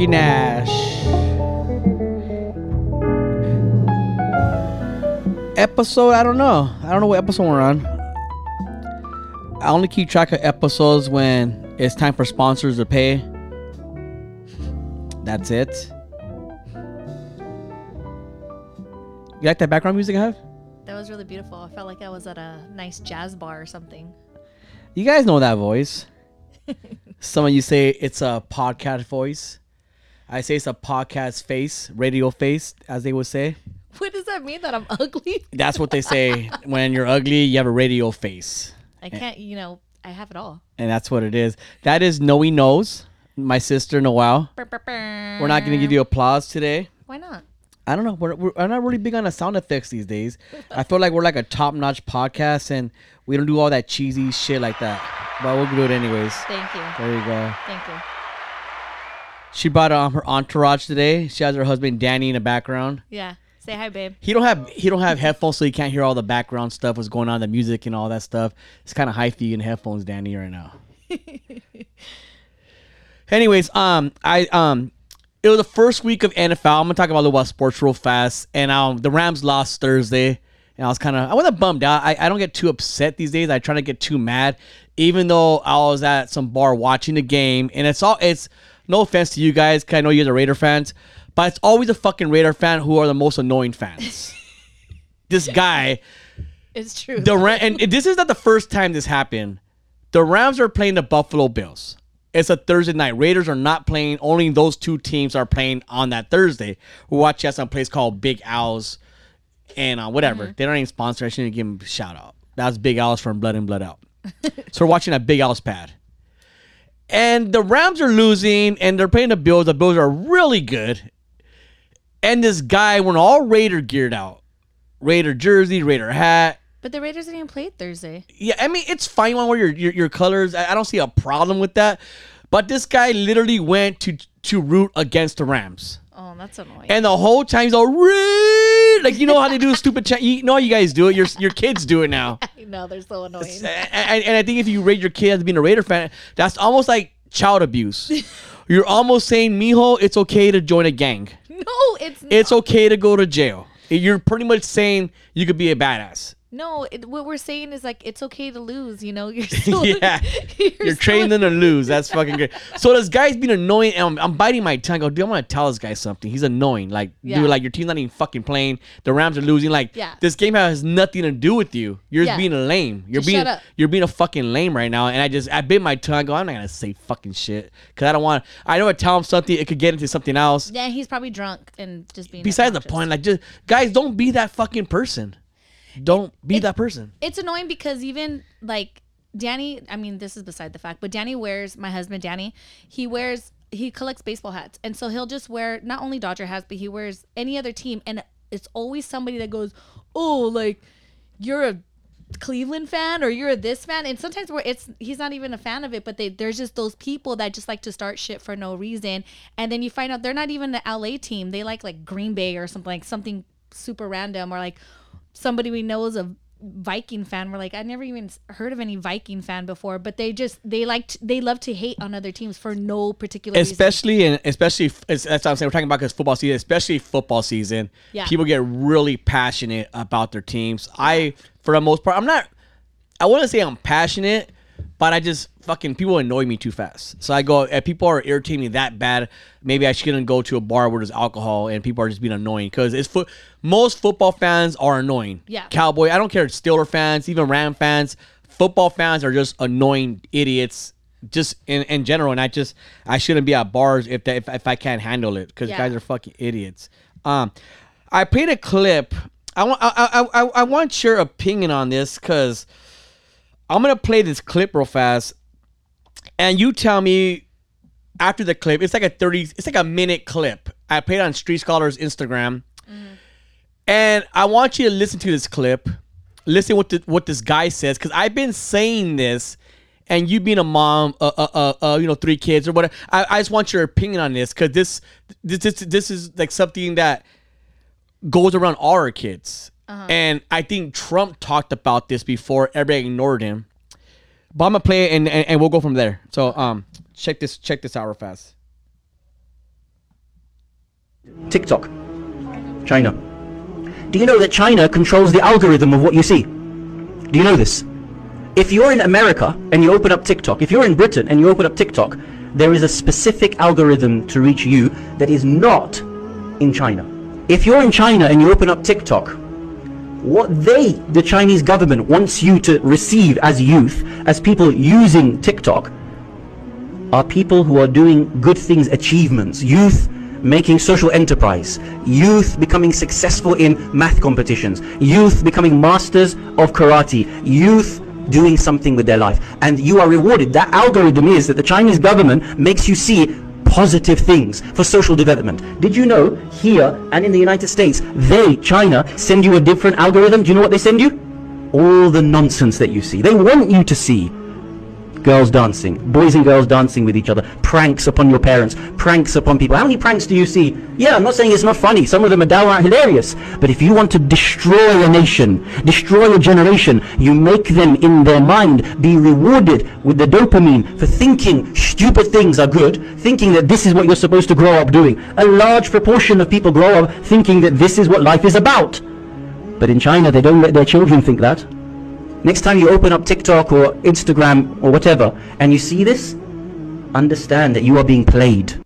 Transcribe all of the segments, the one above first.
Rocky Nash. Episode, I don't know. I don't know what episode we're on. I only keep track of episodes when it's time for sponsors to pay. That's it. You like that background music I have? That was really beautiful. I felt like I was at a nice jazz bar or something. You guys know that voice. Some of you say it's a podcast voice. I say it's a podcast face, radio face, as they would say. What does that mean? That I'm ugly? That's what they say. when you're ugly, you have a radio face. I can't, you know, I have it all. And that's what it is. That is Noe Knows, my sister Noel. We're not going to give you applause today. Why not? I don't know. We're, we're, I'm not really big on the sound effects these days. I feel like we're like a top notch podcast and we don't do all that cheesy shit like that. But we'll do it anyways. Thank you. There you go. Thank you. She brought um, her entourage today. She has her husband Danny in the background. Yeah. Say hi, babe. He don't have he don't have headphones, so he can't hear all the background stuff, what's going on, the music and all that stuff. It's kind of hyphy in headphones, Danny, right now. Anyways, um, I um, it was the first week of NFL. I'm gonna talk about a little about sports real fast. And um, the Rams lost Thursday, and I was kind of I wasn't bummed out. I, I don't get too upset these days. I try to get too mad, even though I was at some bar watching the game, and it's all it's no offense to you guys, cause I know you guys are Raider fans, but it's always a fucking Raider fan who are the most annoying fans. this guy, It's true. the Ram, and this is not the first time this happened. The Rams are playing the Buffalo Bills. It's a Thursday night. Raiders are not playing. Only those two teams are playing on that Thursday. We're watching at some place called Big Owls, and uh, whatever. They don't even sponsor. I shouldn't give them a shout out. That's Big Owls from Blood In Blood Out. so we're watching at Big Owls pad. And the Rams are losing, and they're playing the Bills. The Bills are really good. And this guy went all Raider geared out. Raider jersey, Raider hat. but the Raiders didn't even play Thursday. Yeah, I mean it's fine one wear your, your your colors. I, I don't see a problem with that. But this guy literally went to to root against the Rams. Oh, that's annoying. And the whole time he's all "Raid!" Like you know how they do a stupid chat. You know how you guys do it. Your your kids do it now. I know they're so annoying. and, and, I think if you rate your kid as being a Raider fan, that's almost like child abuse. You're almost saying, Mijo, it's okay to join a gang. no, it's It's okay to go to jail. You're pretty much saying you could be a badass. No. It, what we're saying is like it's okay to lose. You know, you're still yeah, you're, you're training them to lose. That's fucking good. So this guy's being annoying, and I'm, I'm biting my tongue. I go, dude, I want to tell this guy something. He's annoying. Like, Yeah. dude, like your team's not even fucking playing. The Rams are losing. Like, Yeah. this game has nothing to do with you. You're Yeah. being a lame. You're Just being you're being a fucking lame right now. And I just I bit my tongue. I go, I'm not gonna say fucking shit because I don't want. I know I tell him something, it could get into something else. Yeah, he's probably drunk and just being. Besides the point, like just guys, don't be that fucking person. Don't be that person. it's annoying because even like Danny, I mean, this is beside the fact, but Danny wears my husband Danny. He wears he collects baseball hats, and so he'll just wear not only Dodger hats, but he wears any other team, and it's always somebody that goes, "Oh, like you're a." Cleveland fan or you're a this fan and sometimes where it's he's not even a fan of it but they there's just those people that just like to start shit for no reason and then you find out they're not even the LA team they like like Green Bay or something like something super random or like somebody we know is a Viking fan. We're like, I never even heard of any Viking fan before, but they just they like to, they love to hate on other teams for no particular reason. especially in especially that's what I'm saying. We're talking about because football season, especially football season. Yeah. people get really passionate about their teams. I, for the most part, I'm not. I wouldn't say I'm passionate, but I just fucking people annoy me too fast. So I go if people are irritating me that bad, maybe I shouldn't go to a bar where there's alcohol and people are just being annoying because it's foot. Most football fans are annoying. Yeah. Cowboy. I don't care. Steeler fans, even Ram fans. Football fans are just annoying idiots. Just in, in general, and I just I shouldn't be at bars if that, if, if I can't handle it because Yeah. guys are fucking idiots. Um, I played a clip. I want I, I, I, I want your opinion on this because I'm gonna play this clip real fast, and you tell me after the clip. It's like a thirty. It's like a minute clip. I played on Street Scholars Instagram, and I want you to listen to this clip. Listen what the, what this guy says because I've been saying this, and you being a mom, uh, uh, uh, uh you know, three kids or whatever. I, I just want your opinion on this because this, this, this, this is like something that goes around all our kids. And I think Trump talked about this before. Everybody ignored him. But I'm gonna play it and, and, and we'll go from there. So um check this check this out real fast. TikTok. China. Do you know that China controls the algorithm of what you see? Do you know this? If you're in America and you open up TikTok, if you're in Britain and you open up TikTok, there is a specific algorithm to reach you that is not in China. If you're in China and you open up TikTok, what they, the Chinese government, wants you to receive as youth, as people using TikTok, are people who are doing good things, achievements, youth making social enterprise, youth becoming successful in math competitions, youth becoming masters of karate, youth doing something with their life. And you are rewarded. That algorithm is that the Chinese government makes you see positive things for social development. Did you know here and in the United States, they, China, send you a different algorithm? Do you know what they send you? All the nonsense that you see. They want you to see girls dancing, boys and girls dancing with each other, pranks upon your parents, pranks upon people. How many pranks do you see? Yeah, I'm not saying it's not funny. Some of them are downright hilarious. But if you want to destroy a nation, destroy a generation, you make them in their mind be rewarded with the dopamine for thinking stupid things are good, thinking that this is what you're supposed to grow up doing. A large proportion of people grow up thinking that this is what life is about. But in China, they don't let their children think that. Next time you open up TikTok or Instagram or whatever and you see this, understand that you are being played.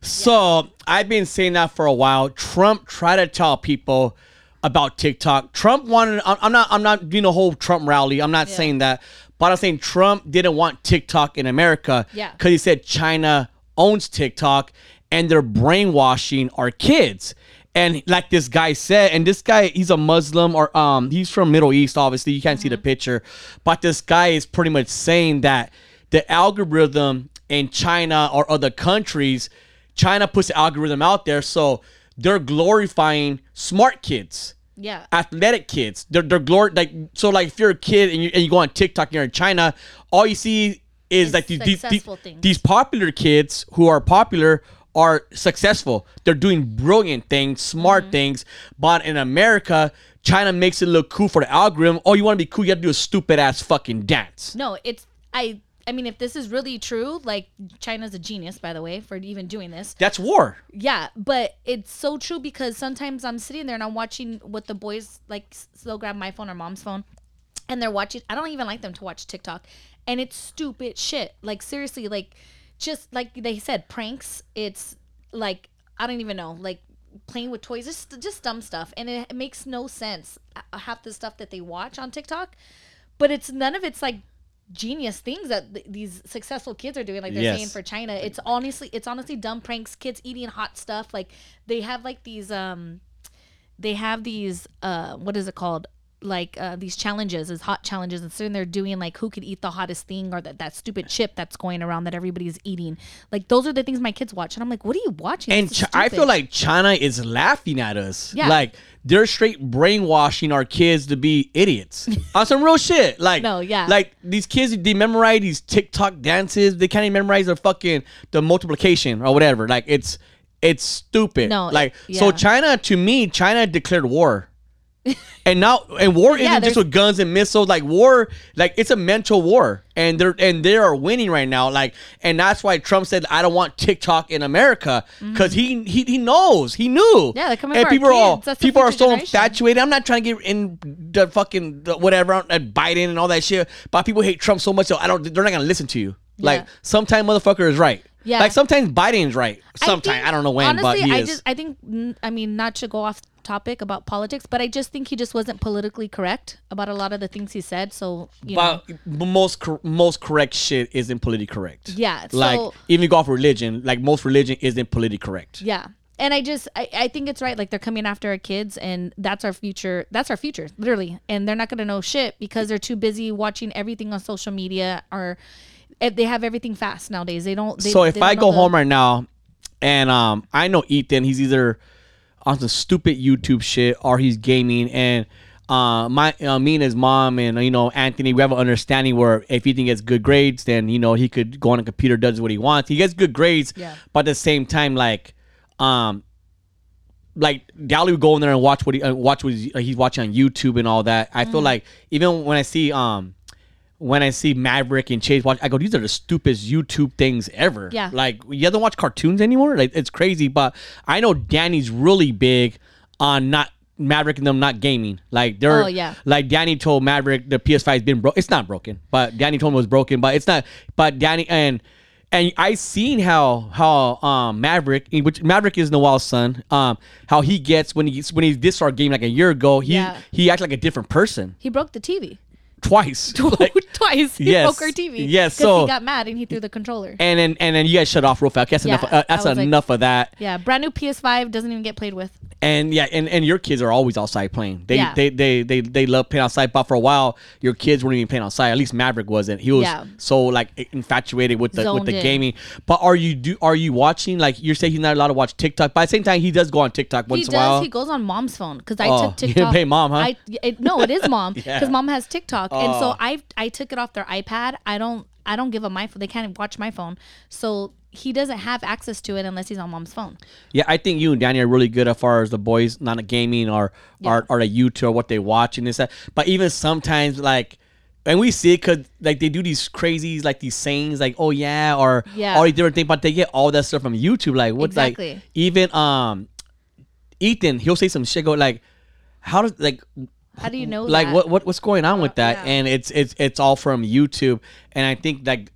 So I've been saying that for a while. Trump tried to tell people about TikTok. Trump wanted. I'm I'm not. I'm not doing a whole Trump rally. I'm not Yeah. saying that. But I'm saying Trump didn't want TikTok in America. Yeah. Because he said China owns TikTok and they're brainwashing our kids. And like this guy said, and this guy, he's a Muslim or um, he's from Middle East. Obviously, you can't see the picture, but this guy is pretty much saying that the algorithm in China or other countries, China puts the algorithm out there, so they're glorifying smart kids Yeah. athletic kids. They're they're glor like so like if you're a kid and you and you go on TikTok and you're in China, all you see is It's like these these, these these popular kids who are popular are successful. They're doing brilliant things, smart Mm-hmm. things. But in America, China makes it look cool for the algorithm. Oh, you want to be cool? You have to do a stupid ass fucking dance. No, it's I. I mean, if this is really true, like China's a genius, by the way, for even doing this. That's war. Yeah, but it's so true because sometimes I'm sitting there and I'm watching what the boys like. They'll grab my phone or mom's phone, and they're watching. I don't even like them to watch TikTok, and it's stupid shit. Like seriously, like just like they said, pranks. It's like I don't even know, like playing with toys, just just dumb stuff, and it, it makes no sense. uh, Half the stuff that they watch on TikTok, but it's none of it's like genius things that th- these successful kids are doing like they're Yes. saying for China. It's honestly it's honestly dumb pranks, kids eating hot stuff. Like they have like these um they have these uh what is it called? Like uh, these challenges, is hot challenges, and so they're doing like who could eat the hottest thing or that, that stupid chip that's going around that everybody's eating. Like those are the things my kids watch, and I'm like, what are you watching? And I feel like China is laughing at us. Yeah. Like they're straight brainwashing our kids to be idiots on some real shit. Like No, yeah. Like these kids, they memorize these TikTok dances. They can't even memorize the fucking the multiplication or whatever. Like it's it's stupid. No, like it- so. China to me, China declared war. and now and war Yeah, isn't just with guns and missiles like war like it's a mental war and they're and they are winning right now like and that's why trump said i don't want tiktok in america because he, he he knows he knew Mm-hmm. Yeah, they're coming and for our people are all. That's people are so generation. infatuated i'm not trying to get in the fucking the whatever uh, biden and all that shit but people hate trump so much so i don't they're not gonna listen to you like Yeah. sometimes motherfucker is right Yeah. like sometimes Biden's right sometimes think- I, don't know when Honestly, but he I is just I think I mean not to go off topic about politics, but I just think he just wasn't politically correct about a lot of the things he said. So you know, most cor- most correct shit isn't politically correct. Yeah, like so- even go off religion, like most religion isn't politically correct. yeah. And I just I, I think it's right. Like they're coming after our kids, and that's our future. That's our future, literally. And they're not gonna know shit because they're too busy watching everything on social media or. If they have everything fast nowadays, they don't. They, so if I go the- home right now, and um, I know Ethan, he's either on some stupid YouTube shit or he's gaming, and uh, my uh, me and his mom and you know Anthony, we have an understanding where if Ethan gets good grades, then you know he could go on a computer, does what he wants. He gets good grades, Yeah. but at the same time, like, um, like Dally would go in there and watch what he uh, watch what he's, uh, he's watching on YouTube and all that. I feel Mm. like even when I see um when I see Maverick and Chase watch, I go, these are the stupidest YouTube things ever. Yeah. Like you don't watch cartoons anymore. Like it's crazy. But I know Danny's really big on not Maverick and them not gaming. Like they're Oh, yeah. like Danny told Maverick the PS5 has been broke. It's not broken, but Danny told him it was broken, but it's not. But Danny and and I seen how how um Maverick, which Maverick is Noel's son, um how he gets when he when he did start game like a year ago, he Yeah. he acts like a different person He broke the TV twice. Like, twice. He Yes. broke our TV. Yes, so- he got mad and he threw the controller. and then and then you guys shut off real fast. That's Yeah, enough. Uh, that's was like- enough of that. yeah, brand new PS5 doesn't even get played with. And yeah, and, and your kids are always outside playing. They, Yeah. they they they they love playing outside. But for a while, your kids weren't even playing outside. At least Maverick wasn't. He was Yeah. so like infatuated with the with Zoned the in. gaming. But are you do are you watching like you're saying he's not allowed to watch TikTok? But at the same time, he does go on TikTok once he in a while. He goes on mom's phone because I Oh, took you TikTok. didn't pay mom, huh? I, it, no, it is mom because Yeah. mom has TikTok, and so Oh. I I took it off their iPad. I don't I don't give them my phone. They can't watch my phone, so he doesn't have access to it unless he's on mom's phone. Yeah, I think you and Danny are really good as far as the boys not a gaming or or or the YouTube or what they watch and this that. But even sometimes like. And we see it because like they do these crazies like these sayings like oh yeah or Yeah. all these different things, but they get all that stuff from YouTube. Like what's Exactly. like even um Ethan he'll say some shit go like how does like How do you know? like that? what, what what's going on with that yeah. and it's it's it's all from youtube and i think like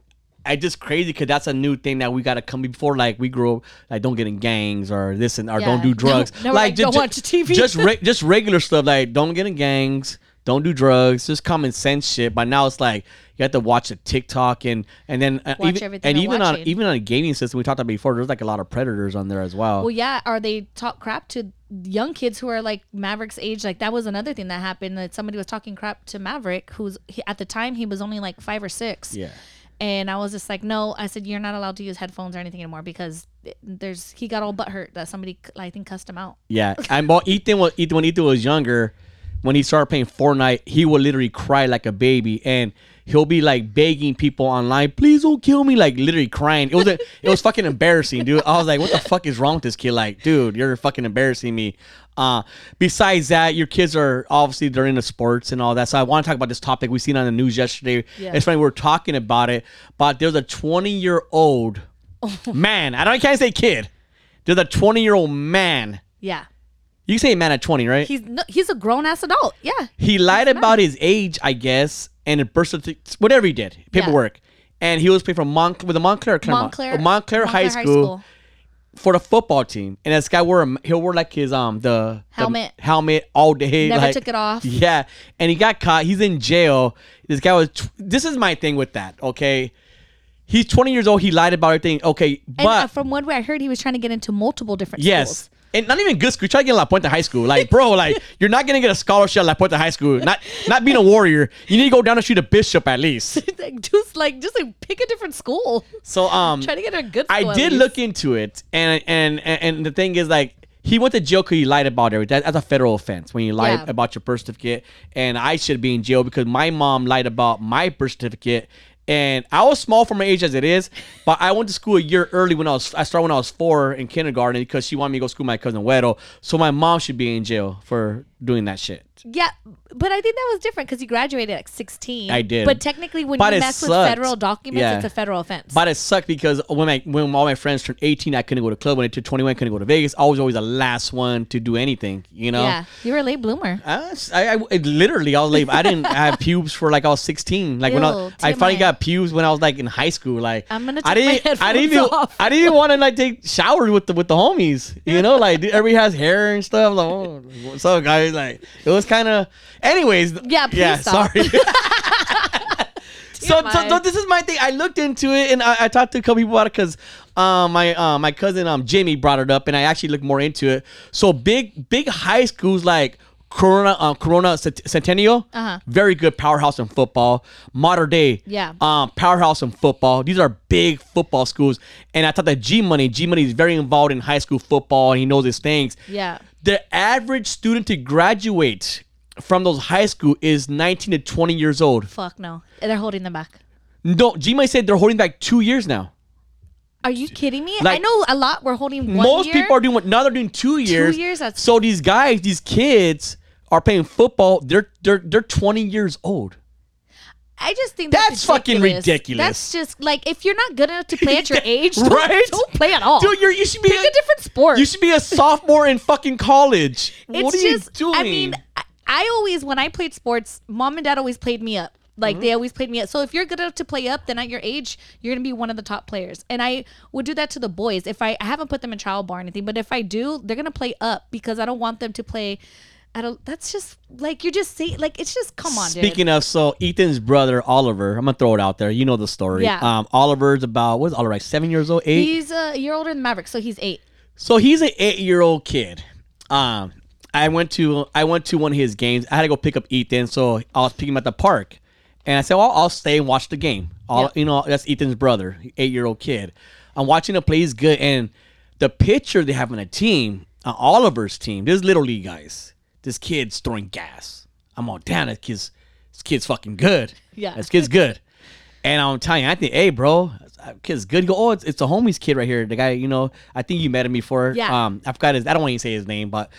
I just crazy because that's a new thing that we got to come before. Like we grew up, like don't get in gangs or this and or Yeah. don't do drugs. No, no, like like, don't watch TV. Just re- just regular stuff. Like don't get in gangs, don't do drugs. Just common sense shit. But now it's like you have to watch the TikTok and and then uh, Watch even everything and they're even on even on a gaming system we talked about before. There's like a lot of predators on there as well. Well, yeah, Are they talk crap to young kids who are like Maverick's age. Like that was another thing that happened. That somebody was talking crap to Maverick, who's he, at the time he was only like five or six. yeah. And I was just like, no. I said you're not allowed to use headphones or anything anymore because there's he got all butt hurt that somebody I think cussed him out. Yeah, and well, Ethan was Ethan when Ethan was younger, when he started playing Fortnite, he would literally cry like a baby, and he'll be like begging people online, "Please don't kill me!" Like literally crying. It was a, it was fucking embarrassing, dude. I was like, "What the fuck is wrong with this kid?" Like, dude, you're fucking embarrassing me. Uh, besides that, your kids are obviously they're into sports and all that. So I want to talk about this topic we seen on the news yesterday. Yeah. It's funny we are talking about it, but there's a 20 year old man. I don't I can't say kid. There's a 20 year old man. Yeah, You can say man at 20, right? he's no, he's a grown ass adult. Yeah, he lied about his age, I guess, and it birth certificate, whatever he did, paperwork. And he was playing for Mont with the Montclair, Claremont? Montclair, Oh, Montclair, High, school for the football team. And this guy wore a, he'll wear like his um the the Helmet. helmet all day. Never like- took it off. Yeah, and he got caught. He's in jail. This guy was. Tw- this is my thing with that. Okay, he's 20 years old. He lied about everything. Okay, And but uh, from what I heard, he was trying to get into multiple different Yes. schools. And not even good school. Try to get La Puente High School. Like, bro, like, you're not gonna get a scholarship at La Puente High School. Not not being a warrior. You need to go down the street a Bishop at least. just like just like pick a different school. So um Try to get a good. I did look into it and and and, and the thing is like he went to jail because he lied about everything. That's a federal offense when you lie Yeah. about your birth certificate. And I should be in jail because my mom lied about my birth certificate. And I was small for my age as it is, but I went to school a year early when I was I started when I was four in kindergarten because she wanted me to go school with my cousin Wedo. So my mom should be in jail for doing that shit. Yeah, but I think that was different because you graduated at 16. I did. But technically, when But you mess with federal documents, Yeah. it's a federal offense. But it sucked because when my when all my friends turned 18, I couldn't go to club. When I turned 21, I couldn't go to Vegas. I was always the last one to do anything, you know? yeah, you were a late bloomer. I, I, I- literally, I was like, I didn't have pubes for like I was 16. Like when I, I finally got pubes when I was like in high school. Like I'm gonna I take my didn't, I didn't even, off. I didn't even want to like take showers with the with the homies. You know, like everybody has hair and stuff. Like, oh, what's up, guys? Like it was kind of. Anyways, Yeah, please yeah. stop. Sorry. So, so, so this is my thing. I looked into it and I, I talked to a couple people about it because um, my uh, my cousin um Jamie brought it up and I actually looked more into it. So big big high schools like Corona uh, Corona Centennial, Uh-huh. very good powerhouse in football. Modern day, Yeah. um, powerhouse in football. These are big football schools. And I thought that G Money, G Money is very involved in high school football and he knows his things. Yeah. The average student to graduate from those high school is 19 to 20 years old. Fuck no. They're holding them back. No, G Money said they're holding back two years now. Are you kidding me? I know a lot. We're holding one Most year. people are doing what now they're doing two years. Two years, that's- so these guys, these kids are playing football. They're they're they're 20 years old. I just think That's fucking ridiculous. That's just like if you're not good enough to play at your age, don't, Right? don't play at all. Dude, you should be Pick a different sport. You should be a sophomore in fucking college. it's what are just, you doing? I mean, I, I always when I played sports, mom and dad always played me up. Like Mm-hmm. they always played me up. So if you're good enough to play up, then at your age, you're gonna be one of the top players. And I would do that to the boys. If I, I haven't put them in travel ball or anything, but if I do, they're gonna play up because I don't want them to play. I don't. That's just like you're just saying. Like it's just come on, dude. Speaking of, so Ethan's brother Oliver, I'm gonna throw it out there. You know the story. Yeah. Um, Oliver's about what's Oliver? Like seven years old, eight. He's a year older than Maverick, so he's eight. So he's an eight-year-old kid. Um, I went to I went to one of his games. I had to go pick up Ethan, so I was picking him at the park, and I said, "Well, I'll stay and watch the game." All Yeah. you know, that's Ethan's brother, eight-year-old kid. I'm watching the play. He's good, and the pitcher they have on a team, uh, Oliver's team, this little league guys. This kid's throwing gas. I'm all damn. This kid's this kid's fucking good. Yeah. this kid's good. And I'm telling you, I think, hey, bro, kid's good. You go, oh, it's, it's a homie's kid right here. The guy, you know, I think you met him before. Yeah. Um, I forgot his. I don't want to say his name, but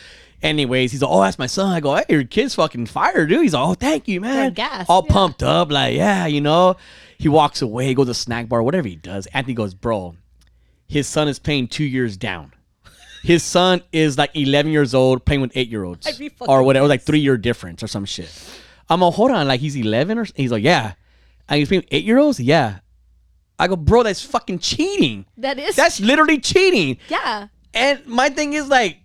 anyways, he's like, oh, that's my son. I go, hey, your kid's fucking fire, dude. He's like, oh, thank you, man. Gas, All yeah. pumped up, like, yeah, you know. He walks away, goes to snack bar, whatever he does. Anthony goes, bro, his son is playing two years down. His son is like 11 years old playing with eight year olds I'd be fucking or whatever, like three year difference or some shit. I'm like, hold on, like he's 11 or he's like, yeah. And he's playing eight year olds? Yeah. I go, bro, that's fucking cheating. That is. That's literally cheating. yeah. And my thing is like,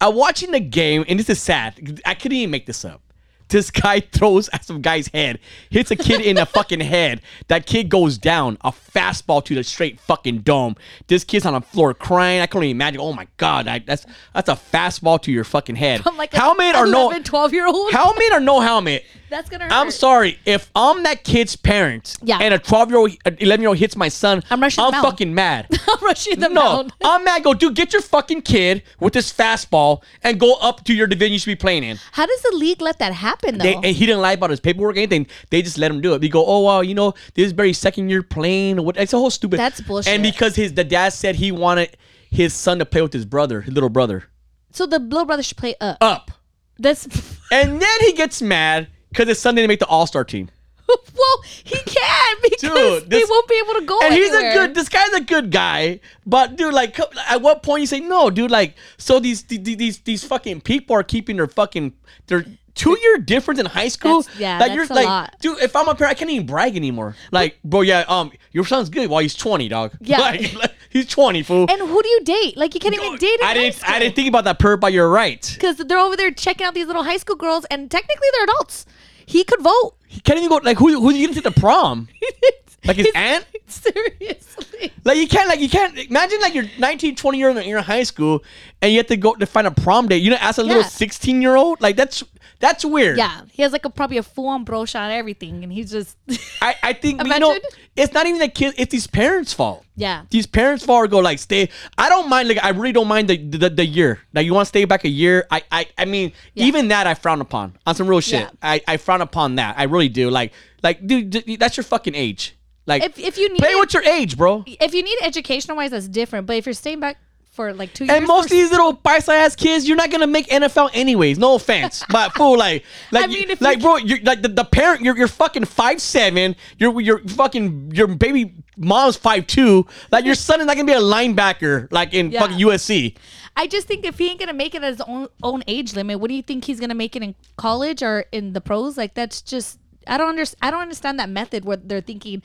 I'm watching the game, and this is sad. I couldn't even make this up. This guy throws at some guy's head, hits a kid in the fucking head. That kid goes down, a fastball to the straight fucking dome. This kid's on the floor crying. I can't even imagine. Oh my god, I, that's that's a fastball to your fucking head. I'm like helmet or no 11, 12 year old. helmet or no helmet. That's gonna hurt. I'm sorry if I'm that kid's parent. Yeah. And a 12 year old, 11 year old hits my son. I'm rushing I'm fucking mad. I'm rushing the No. I'm mad. Go, dude, get your fucking kid with this fastball and go up to your division you should be playing in. How does the league let that happen though? They, and he didn't lie about his paperwork or anything. They just let him do it. They go, oh wow, you know, this is very second year playing. What? It's a whole stupid. That's bullshit. And because his the dad said he wanted his son to play with his brother, his little brother, so the little brother should play up. up, That's and then he gets mad because his son didn't make the All Star team. well, he can because Dude, he this- won't be able to go and he's a anywhere. good this guy's a good guy but dude like at what point you say no dude like so these these these, these fucking people are keeping their fucking their two year difference in high school That's- yeah, like that's a like lot. dude if i'm a parent i can't even brag anymore like bro yeah um your son's good while he's 20 dog Yeah. like, like, he's 20 fool And who do you date? Like you can't even date. i didn't i didn't think about that perp but you're right because they're over there checking out these little high school girls, and technically they're adults. He could vote. he can't even go like who who's you gonna take to prom like his aunt Seriously. Like you can't like you can't imagine like you're 19, 20 year old you're in high school and you have to go to find a prom date. You know, ask a little 16 year old like that's that's weird. Yeah, he has like a probably a full on bro shot and everything, and he's just I, I think you know it's not even the kid. It's these parents' fault. yeah. These parents' fault go like stay. I don't mind like I really don't mind the the, the year. Like you want to stay back a year. I I, I mean Yeah. even that I frown upon on some real shit. Yeah. I I frown upon that. I really do. Like like dude, d- that's your fucking age. Like If if you need play with your age, bro. if you need educational wise, that's different. But if you're staying back for like two years, And most of these little bicep ass kids, you're not gonna make NFL anyways. No offense, but fool, like, like, I mean, you- like, you- bro, you're like the, the parent. You're you're fucking five seven. You're you're fucking your baby mom's five two. Like your son is not gonna be a linebacker like in Yeah. fucking USC. I just think if he ain't gonna make it at his own own age limit, what do you think he's gonna make it in college or in the pros? Like that's just I don't understand. I don't understand that method where they're thinking,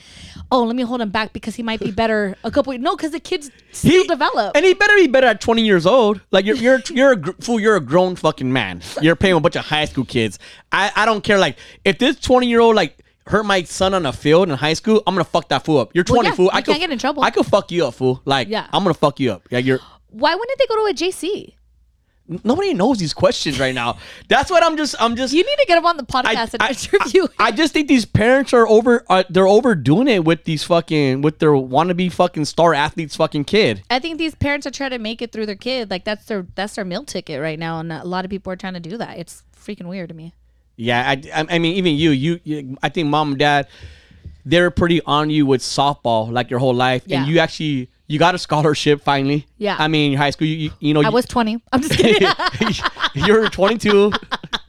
"Oh, let me hold him back because he might be better a couple." No, because the kids still He- develop. and he better be better at 20 years old. Like you're you're you're a gr- fool. You're a grown fucking man. You're paying a bunch of high school kids. I I don't care. Like if this 20 year old like. Hurt my son on a field in high school. I'm gonna fuck that fool up. You're 20, yeah, fool. I could can't get in trouble. I could fuck you up, fool. Like, Yeah. I'm gonna fuck you up. Yeah, you're. Why wouldn't they go to a JC? Nobody knows these questions right now. That's what I'm just. I'm just. You need to get them on the podcast and interview. I, I just think these parents are over. Uh, they're overdoing it with these fucking with their wannabe fucking star athletes fucking kid. I think these parents are trying to make it through their kid. Like that's their that's their meal ticket right now, and a lot of people are trying to do that. It's freaking weird to me. Yeah, I, I, I mean, even you, you, you, I think mom and dad, they're pretty on you with softball like your whole life, Yeah. and you actually you got a scholarship finally. Yeah. I mean, your high school, you, you, you know, I was twenty. I'm just kidding. you're 22.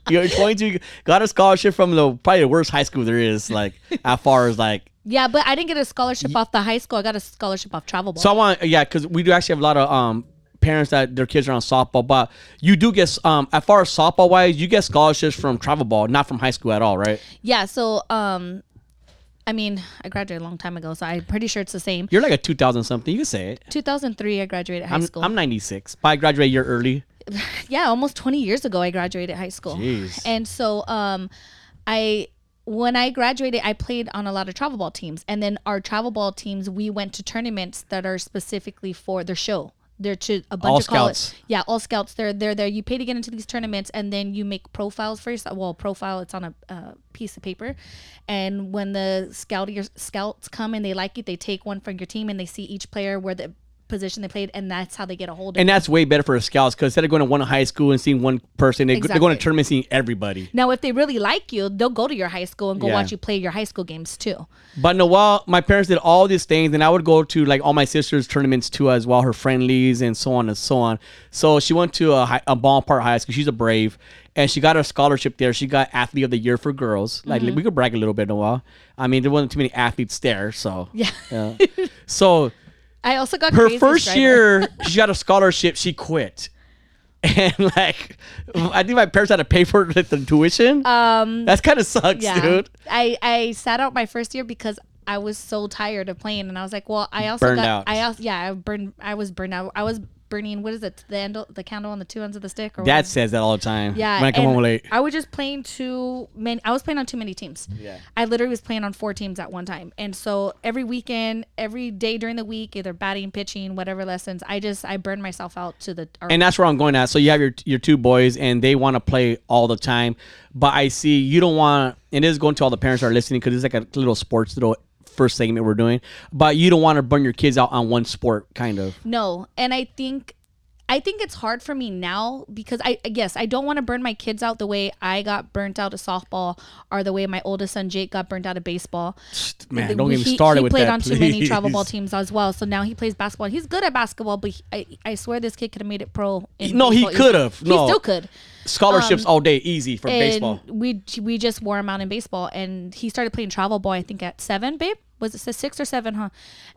You're 22, got a scholarship from the probably the worst high school there is, like as far as like. Yeah, but I didn't get a scholarship off the high school. I got a scholarship off travel ball. So I want, yeah, because we do actually have a lot of um parents that their kids are on softball, but you do get um as far as softball wise, you get scholarships from travel ball, not from high school at all, right? yeah, so um, I mean, I graduated a long time ago, so I'm pretty sure it's the same. You're like a 2000 something. You can say it. 2003, I graduated high I'm, school. I'm 96, but I graduated a year early. yeah, almost 20 years ago, I graduated high school. Jeez. And so, um, I when I graduated, I played on a lot of travel ball teams, and then our travel ball teams, we went to tournaments that are specifically for their show. They're to a bunch All of college. scouts. Yeah, all scouts. They're they're there. You pay to get into these tournaments, and then you make profiles for yourself. Well, profile it's on a uh, piece of paper, and when the scout your scouts come and they like it, they take one from your team and they see each player where the position they played, and that's how they get a hold of. And that's way better for scouts because instead of going to one high school and seeing one person, they, they're going to Exactly. tournament seeing everybody. Now, if they really like you, they'll go to your high school and go Yeah. watch you play your high school games too. But Noel, my parents did all these things, and I would go to like all my sister's tournaments too, as well, her friendlies and so on and so on. So she went to a, high, a Ballpark High School. She's a Brave, and she got a scholarship there. She got Athlete of the Year for girls. Like Mm-hmm. we could brag a little bit, in a while. I mean, there wasn't too many athletes there, so Yeah. yeah. so I also got her first year, she got a scholarship. She quit. And like, I think my parents had to pay for the, the tuition. Um, That's kind of sucks, yeah, dude. I I sat out my first year because I was so tired of playing, and I was like, well, I also Burned got out. I also yeah, I burned. I was burned out. I was burning. What is it? The handle, the candle on the two ends of the stick. Or Dad whatever. says that all the time. Yeah, when I come home late. I was just playing too many. I was playing on too many teams. Yeah. I literally was playing on four teams at one time, and so every weekend, every day during the week, either batting, pitching, whatever lessons, I just I burned myself out to the. And that's where I'm going at. So you have your your two boys, and they want to play all the time. But I see you don't want, and this is going to all the parents that are listening because it's like a little sports little first segment we're doing. But you don't want to burn your kids out on one sport, kind of. No, and I think I think it's hard for me now because I yes, I don't want to burn my kids out the way I got burnt out of softball or the way my oldest son Jake got burnt out of baseball. Man, The- don't get me he- started he with played that. on too many travel ball teams as well, so now he plays basketball. He's good at basketball, but he, I, I swear this kid could have made it pro. In No, he could have. He still could. Scholarships all day, easy for Um, And baseball. we we just wore him out in baseball, and he started playing travel ball. I think at seven, babe. Was it six or seven? Huh?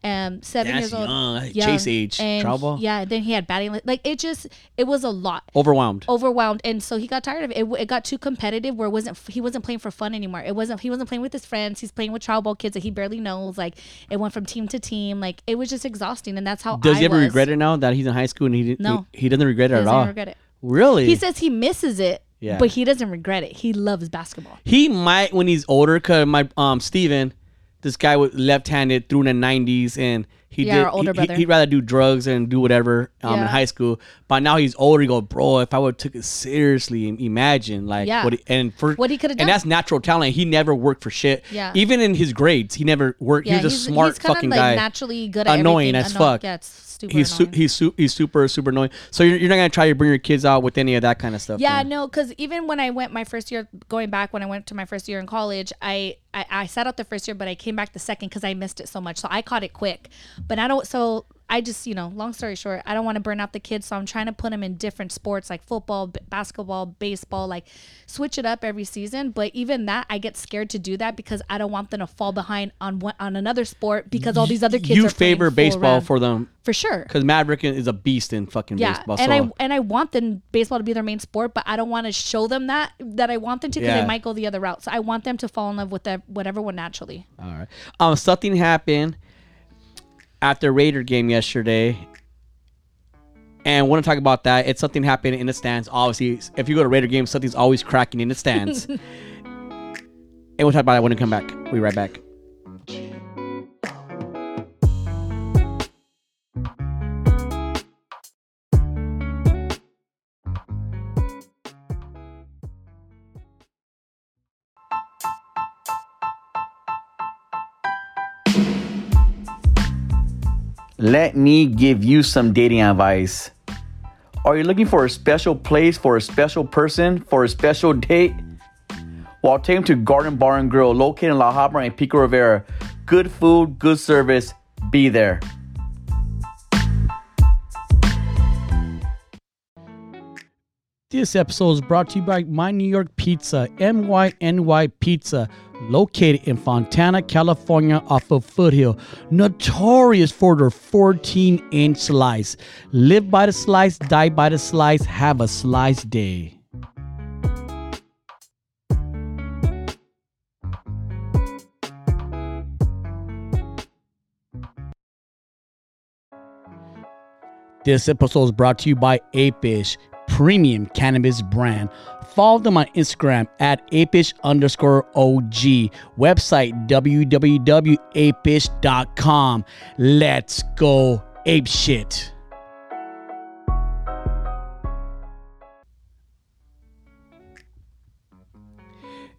Um, seven That's years old. young. Chase age. And Travel ball? Yeah. Then he had batting. Like it just it was a lot. Overwhelmed. Overwhelmed, and so he got tired of it. it. It got too competitive, where it wasn't he wasn't playing for fun anymore. It wasn't he wasn't playing with his friends. He's playing with travel ball kids that he barely knows. Like it went from team to team. Like it was just exhausting, and that's how. Does I he ever was. regret it now that he's in high school and he didn't? No. he, he doesn't regret it He at all. regret it. Really? He says he misses it, Yeah. but he doesn't regret it. He loves basketball. He might when he's older, cause my um Steven, this guy was left-handed through in the '90s, and he Yeah, did. our older he, brother. He'd rather do drugs and do whatever um, in high school. But now he's older. He go, bro, if I would have took it seriously, imagine like Yeah. what he, and for What he coulda done. And that's natural talent. He never worked for shit. Yeah. Even in his grades, he never worked. Yeah, he was a smart he's fucking like, guy. Naturally good at Annoying everything. as fuck. Yeah, it's super He's su- he's su- he's super super annoying. So you're, you're not gonna try to bring your kids out with any of that kind of stuff. Yeah, no, because even when I went my first year, going back when I went to my first year in college, I I, I sat out the first year, but I came back the second because I missed it so much. So I caught it quick. But I don't. So I just you know, long story short, I don't want to burn out the kids, so I'm trying to put them in different sports like football, b- basketball, baseball, like switch it up every season. But even that, I get scared to do that because I don't want them to fall behind on one on another sport because all these other kids You are favor baseball for them for sure. because Maverick is a beast in fucking Yeah, baseball. and so. I and I want them baseball to be their main sport, but I don't want to show them that that I want them to because Yeah. they might go the other route. So I want them to fall in love with that whatever one naturally. All right. Um, something happened after Raider game yesterday, and want to talk about that. It's something happened in the stands. Obviously, if you go to Raider game, something's always cracking in the stands. and we'll talk about that when we come back. We'll be right back. Let me give you some dating advice. Are you looking for a special place for a special person for a special date? Well, take them to Garden Bar and Grill, located in La Habra and Pico Rivera. Good food, good service. Be there. This episode is brought to you by My New York Pizza, MYNY Pizza, located in Fontana, California, off of Foothill. Notorious for their 14 inch slice. Live by the slice, die by the slice, have a slice day. This episode is brought to you by Apish, premium cannabis brand. Follow them on Instagram at apish underscore OG. Website www.apish.com. Let's go ape shit.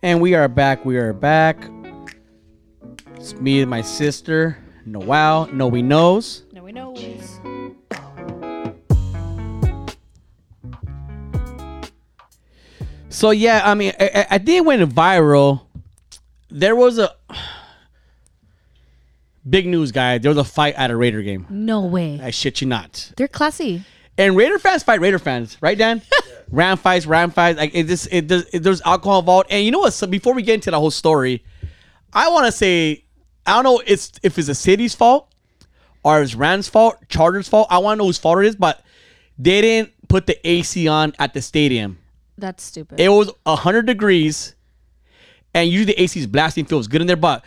And we are back. We are back. It's me and my sister, Noel. No, we knows. No, we knows. So yeah, I mean, I, I- think it went viral. There was a big news, guy. There was a fight at a Raider game. No way. I shit you not. They're classy. And Raider fans fight Raider fans, right, Dan? Ram fights, Ram fights. Like it just, it does. It, there's alcohol involved. And you know what? So before we get into the whole story, I want to say, I don't know it's if it's the city's fault or it's Rams' fault, Chargers' fault. I want to know whose fault it is, but they didn't put the AC on at the stadium. That's stupid. It was hundred degrees, and usually the AC is blasting, feels good in there. But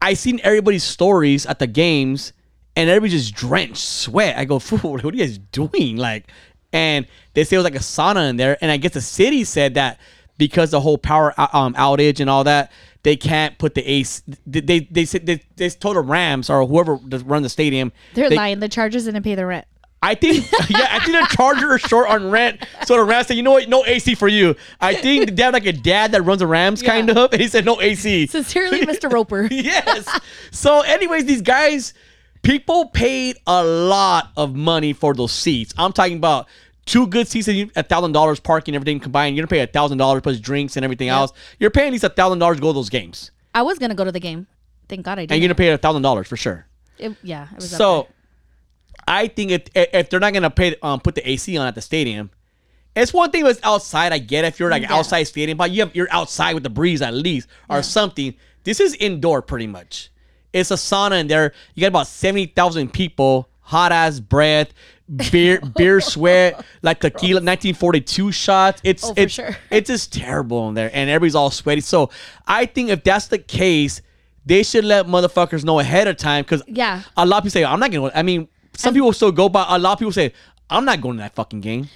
I seen everybody's stories at the games, and everybody just drenched sweat. I go, fool, what are you guys doing? Like, and they say it was like a sauna in there. And I guess the city said that because the whole power um, outage and all that, they can't put the AC. They they they said they, they told the Rams or whoever does run the stadium. They're they- lying. The Chargers didn't pay the rent. I think, yeah, I think the Charger is short on rent. So the Rams said, you know what, no AC for you. I think they have like a dad that runs the Rams, kind of, and he said no AC. Sincerely, Mr. Roper. yes. So, anyways, these guys, people paid a lot of money for those seats. I'm talking about two good seats, and a thousand dollars parking, everything combined. You're gonna pay a thousand dollars plus drinks and everything else. You're paying at least a thousand dollars to go to those games, I was gonna go to the game. Thank God I didn't. and you're gonna pay a thousand dollars for sure. It- yeah, it was. up So, I think if if they're not gonna pay um put the AC on at the stadium, it's one thing if it's outside. I get it, if you're like Yeah. outside stadium, but you have you're outside with the breeze at least or something. This is indoor pretty much. It's a sauna in there. You got about seventy thousand people, hot ass breath, beer beer sweat, like tequila, 1942 shots. It's Oh, it's sure. it's just terrible in there, and everybody's all sweaty. So I think if that's the case, they should let motherfuckers know ahead of time because Yeah. a lot of people say I'm not going. to I mean, some people still go, by. a lot of people say I'm not going to that fucking game.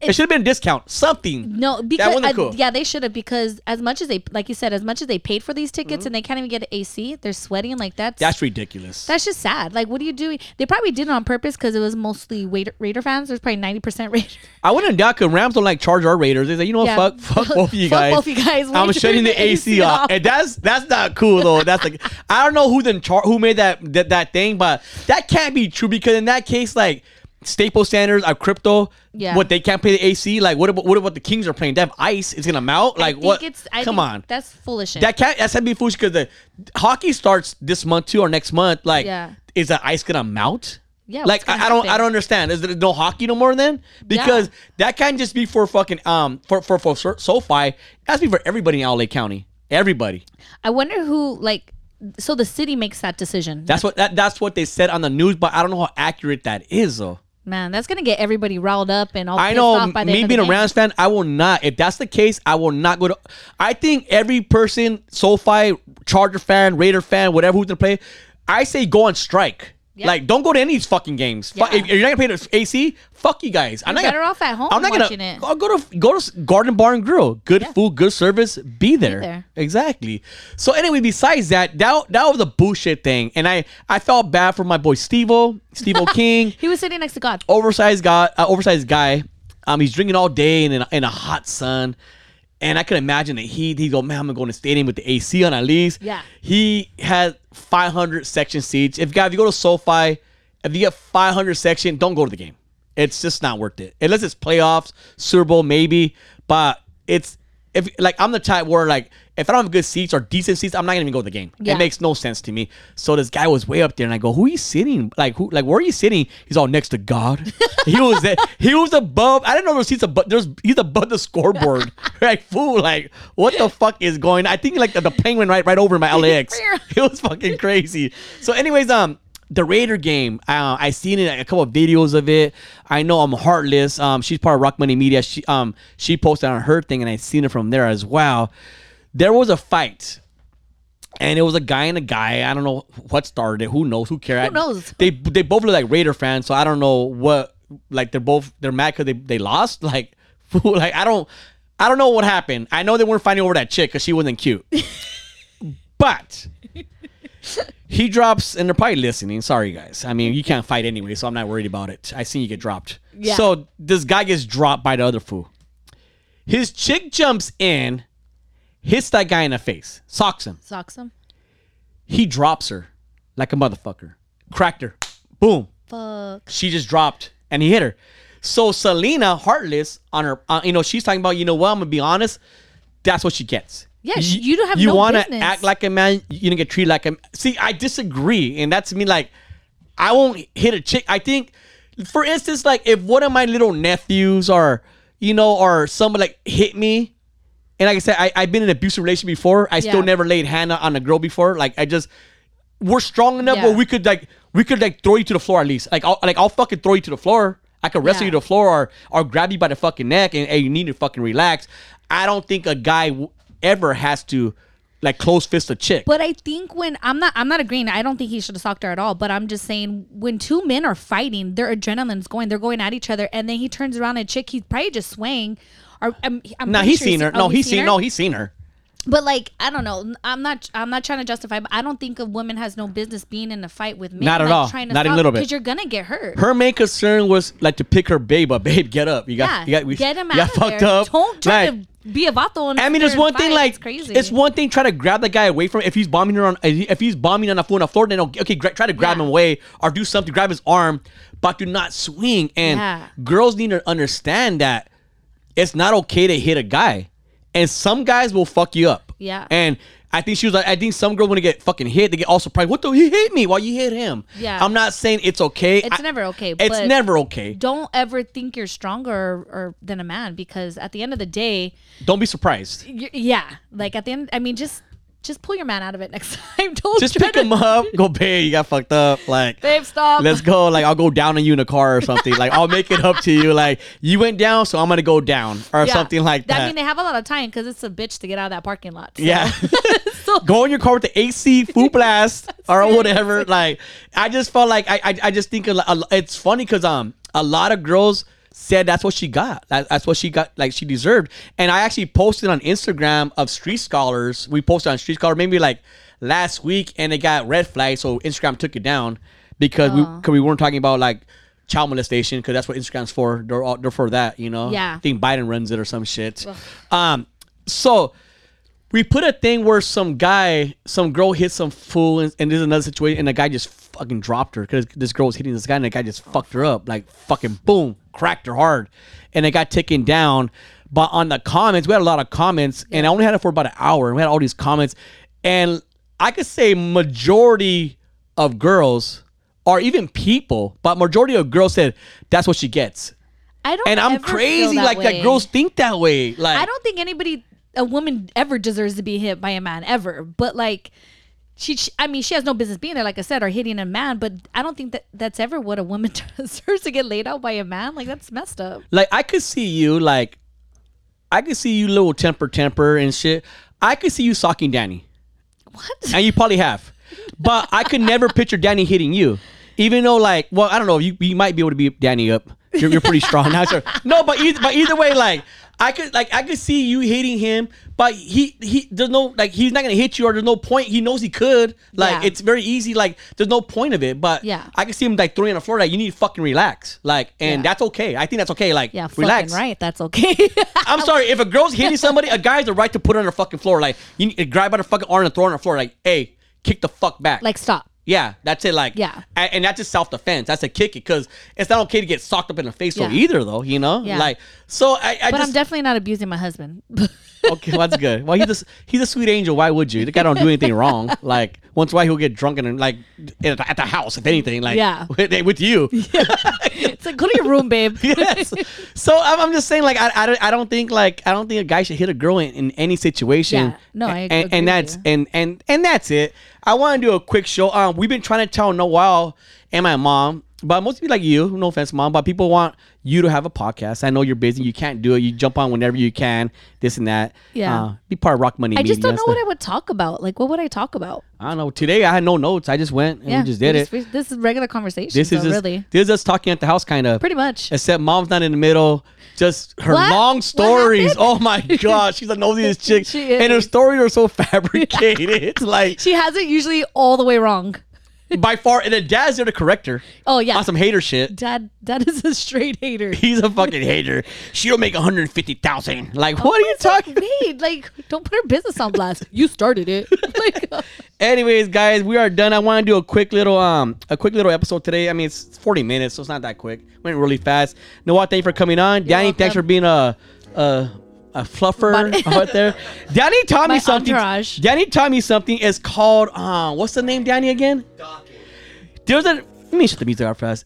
It, should have been a discount, something. No, because I- cool. yeah, they should have because as much as they, like you said, as much as they paid for these tickets and they can't even get an AC, they're sweating like that's Mm-hmm. That's ridiculous. that's just sad. Like, what are you doing? They probably did it on purpose because it was mostly Raider, Raider fans. There's probably ninety percent Raider. I wouldn't doubt because Rams don't like charge our Raiders. They say, you know what, Yeah. fuck, fuck both of you Fuck guys. both you guys. I'm shutting the AC off, off. and that's that's not cool though. That's like I don't know who then char- who made that, that that thing, but that can't be true because in that case, like Staple standards are crypto. Yeah. What they can't pay the AC. Like what about what about the Kings are playing? They have ice. It's gonna melt. Like what? It's, I Come on. that's foolish. That can't. That's gonna be foolish because the hockey starts this month too or next month. Like, Yeah. is the ice gonna melt? Yeah, Like I, I don't. happen? I don't understand. Is there no hockey no more then? Because that can't just be for fucking um for for for SoFi. To be for everybody in LA County. Everybody. I wonder who like. So the city makes that decision. That's what that, that's what they said on the news, but I don't know how accurate that is though. Man, that's gonna get everybody riled up and all. I know off by the me being a. Rams fan, I will not. If that's the case, I will not go to. I think every person, SoFi, Charger fan, Raider fan, whatever who's gonna play, I say go on strike. Yeah. Like, don't go to any of these fucking games. Yeah. If you're not gonna pay the AC, fuck you guys. I'm You're not gonna, better off at home I'm not watching gonna. it. I'll go to go to Garden Bar and Grill. Good Yeah. food, good service. Be there. there. Exactly. So anyway, besides that, that that was a bullshit thing, and I I felt bad for my boy Stevo, Stevo King He was sitting next to God. oversized guy, uh, oversized guy. Um, he's drinking all day in a, in a hot sun, and I can imagine the heat. He go, man, I'm gonna go in the stadium with the AC on at least. Yeah. He had 500 section seats. If guys, if you go to SoFi, if you get 500 section, don't go to the game. It's just not worth it unless it's playoffs, Super Bowl maybe. But it's if like I'm the type where like if I don't have good seats or decent seats, I'm not gonna even go to the game. Yeah. It makes no sense to me. So this guy was way up there, and I go, "Who are you sitting? Like who? Like where are you sitting?" He's all next to God. he was. He was above. I didn't know there was seats above. There's he's above the scoreboard. like fool. Like what the fuck is going? I think like the, the penguin right right over my LAX. it was fucking crazy. So anyways, um the Raider game, uh, I seen it a couple of videos of it. I know I'm heartless. Um, she's part of Rock Money Media. She um she posted on her thing, and I seen it from there as well. There was a fight, and it was a guy and a guy. I don't know what started it. Who knows? Who cares? Who knows? They they both look like Raider fans, so I don't know what. Like they're both they're mad because they they lost. Like fool. like I don't I don't know what happened. I know they weren't fighting over that chick because she wasn't cute. but he drops, and they're probably listening. Sorry, guys. I mean, you can't fight anyway, so I'm not worried about it. I seen you get dropped. Yeah. So this guy gets dropped by the other fool. His chick jumps in, hits that guy in the face, socks him. Socks him. He drops her like a motherfucker, cracked her, boom. Fuck. She just dropped, and he hit her. So Selena, heartless on her, uh, you know, she's talking about, you know what? I'm gonna be honest. That's what she gets. Yeah, sh- you don't have You no wanna business. act like a man. You don't get treated like a. See, I disagree, and that's me. Like, I won't hit a chick. I think, for instance, like if one of my little nephews or you know, or someone like hit me, and like I said, I, I've been in an abusive relationship before. I still Yeah. never laid hand on a girl before. Like I just, we're strong enough Yeah. where we could like we could like throw you to the floor at least. Like I'll like I'll fucking throw you to the floor. I could wrestle Yeah. you to the floor or or grab you by the fucking neck and hey, you need to fucking relax. I don't think a guy w- ever has to like close fist a chick. But I think when I'm not, I'm not agreeing. I don't think he should have socked her at all. But I'm just saying, when two men are fighting, their adrenaline's going, they're going at each other, and then he turns around and chick, he's probably just swaying. Or I'm, um, I'm no, he's sure seen her. oh, No, he's seen. her? No, oh, he's seen her. But like, I don't know. I'm not. I'm not trying to justify. But I don't think a woman has no business being in a fight with men. Not at like, all. Trying to Not a little bit. Because you're gonna get hurt. Her main concern was like to pick her babe up. Babe, get up. You got, yeah. you got, we, get him you out got of fucked there. up. Don't try Like, to be a vato. I mean, it's one thing fight. like it's crazy. it's one thing try to grab the guy away from if he's bombing her on if he's bombing on the floor on the floor then okay, try to grab Yeah. him away or do something grab his arm but do not swing and Yeah. girls need to understand that it's not okay to hit a guy and some guys will fuck you up Yeah. and I think she was like, I think some girls when they get fucking hit, they get all surprised. What the? He hit me while you hit him. Yeah. I'm not saying it's okay. It's I- never okay, It's never okay. Don't ever think you're stronger or, or than a man because at the end of the day, Don't be surprised. yeah, like at the end, I mean, just just pull your man out of it next time. Don't Just pick to- him up. Go, babe. You got fucked up. Like, Babe, stop. let's go. Like, I'll go down on you in a car or something. Like, I'll make it up to you. Like, you went down, so I'm gonna go down or Yeah. something like that. I mean, they have a lot of time because it's a bitch to get out of that parking lot. so- yeah. So- go in your car with the AC full blast or whatever. Like, I just felt like I, I, I just think it's funny because um a lot of girls said that's what she got. That, that's what she got. Like she deserved. And I actually posted on Instagram of Street Scholars. We posted on Street Scholar maybe like last week, and it got red flag. So Instagram took it down because we cause we weren't talking about like child molestation because that's what Instagram's for. They're all, they're for that, you know. Yeah. I think Biden runs it or some shit. Um. So we put a thing where some guy, some girl hit some fool, and, and there's another situation, and the guy just fucking dropped her because this girl was hitting this guy, and the guy just fucked her up, like fucking boom, cracked her hard, and it got taken down. But on the comments, we had a lot of comments, and I only had it for about an hour, and we had all these comments, and I could say majority of girls, or even people, but majority of girls said that's what she gets, I don't. and I'm crazy like way. that. Girls think that way, like I don't think anybody, a woman, ever deserves to be hit by a man ever. But like, she, she- I mean, she has no business being there, like I said, or hitting a man. But I don't think that that's ever what a woman deserves to get laid out by a man. Like that's messed up. like I could see you like I could see you little temper temper and shit. I could see you socking Danny. What? And you probably have. But I could never picture Danny hitting you. Even though like well, I don't know, you you might be able to beat Danny up. You're, you're pretty strong now, sir. No, but either but either way, like I could like I could see you hitting him, but he he there's no like he's not gonna hit you or there's no point. He knows he could. Like Yeah. it's very easy. Like there's no point of it. But Yeah. I can see him like throwing on the floor. Like you need to fucking relax. Like and Yeah. that's okay. I think that's okay. Like Yeah, fucking relax. right. That's okay. I'm sorry if a girl's hitting somebody, a guy has the right to put her on the fucking floor. Like you need to grab by the fucking arm and throw her on the floor. Like, hey, kick the fuck back. like stop. Yeah, that's it. Like, Yeah. a- and, that's just self defense. That's a kick it because it's not okay to get socked up in the face though Yeah. either though. You know, Yeah. like so I, I But just I'm definitely not abusing my husband. Okay, well, that's good. Well, he's a, he's a sweet angel. Why would you? The guy don't do anything wrong. Like once while he'll get drunk and like at the, at the house, if anything. Like Yeah. with, with you. It's like go to your room, babe. yes. So I'm, I'm just saying, like, I, I, don't, I don't think, like, I don't think a guy should hit a girl in, in any situation. Yeah. No, I and, agree and that's and and and that's it. I want to do a quick show. Um, we've been trying to tell Noel and my mom, but most people like you, no offense, mom, but people want you to have a podcast. I know you're busy, you can't do it. You jump on whenever you can, this and that. Yeah. Uh, be part of Rock Money. I just don't know what I would talk about. Like, what would I talk about? I don't know. Today I had no notes. I just went and we just did it. we- This is regular conversation. This is so just, really this is us talking at the house, kind of. pretty much. Except mom's not in the middle. Just her What? long stories. Oh my gosh, she's the nosiest chick. She is. And her stories are so fabricated. It's like She has it usually all the way wrong. by far, and the dad's there to correct her Oh yeah, on some hater shit. dad. Dad is a straight hater. He's a fucking hater. She'll make 150,000. Like, what are you talking? Wait, like, don't put her business on blast. You started it. like, uh, Anyways, guys, we are done. I want to do a quick little um a quick little episode today. I mean, it's 40 minutes, so it's not that quick. Went really fast. Noah, thank you for coming on. Danny, thanks for being a a a fluffer out there. Danny taught me My something. entourage. Danny taught me something. It's called uh what's the name, Danny again? There's a let me shut the music out fast.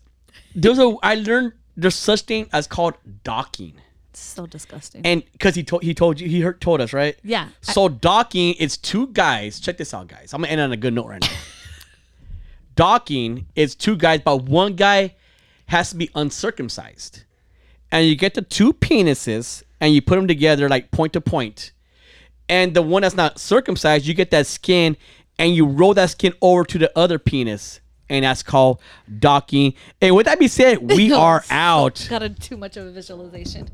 There's a I learned there's such thing as called docking. it's so disgusting. And because he told he told you he heard, told us right. Yeah. So docking, it's two guys. Check this out, guys. I'm gonna end on a good note right now. docking is two guys, but one guy has to be uncircumcised, and you get the two penises and you put them together like point to point, and the one that's not circumcised, you get that skin and you roll that skin over to the other penis. And that's called docking. And with that being said, we are out. Got a, too much of a visualization.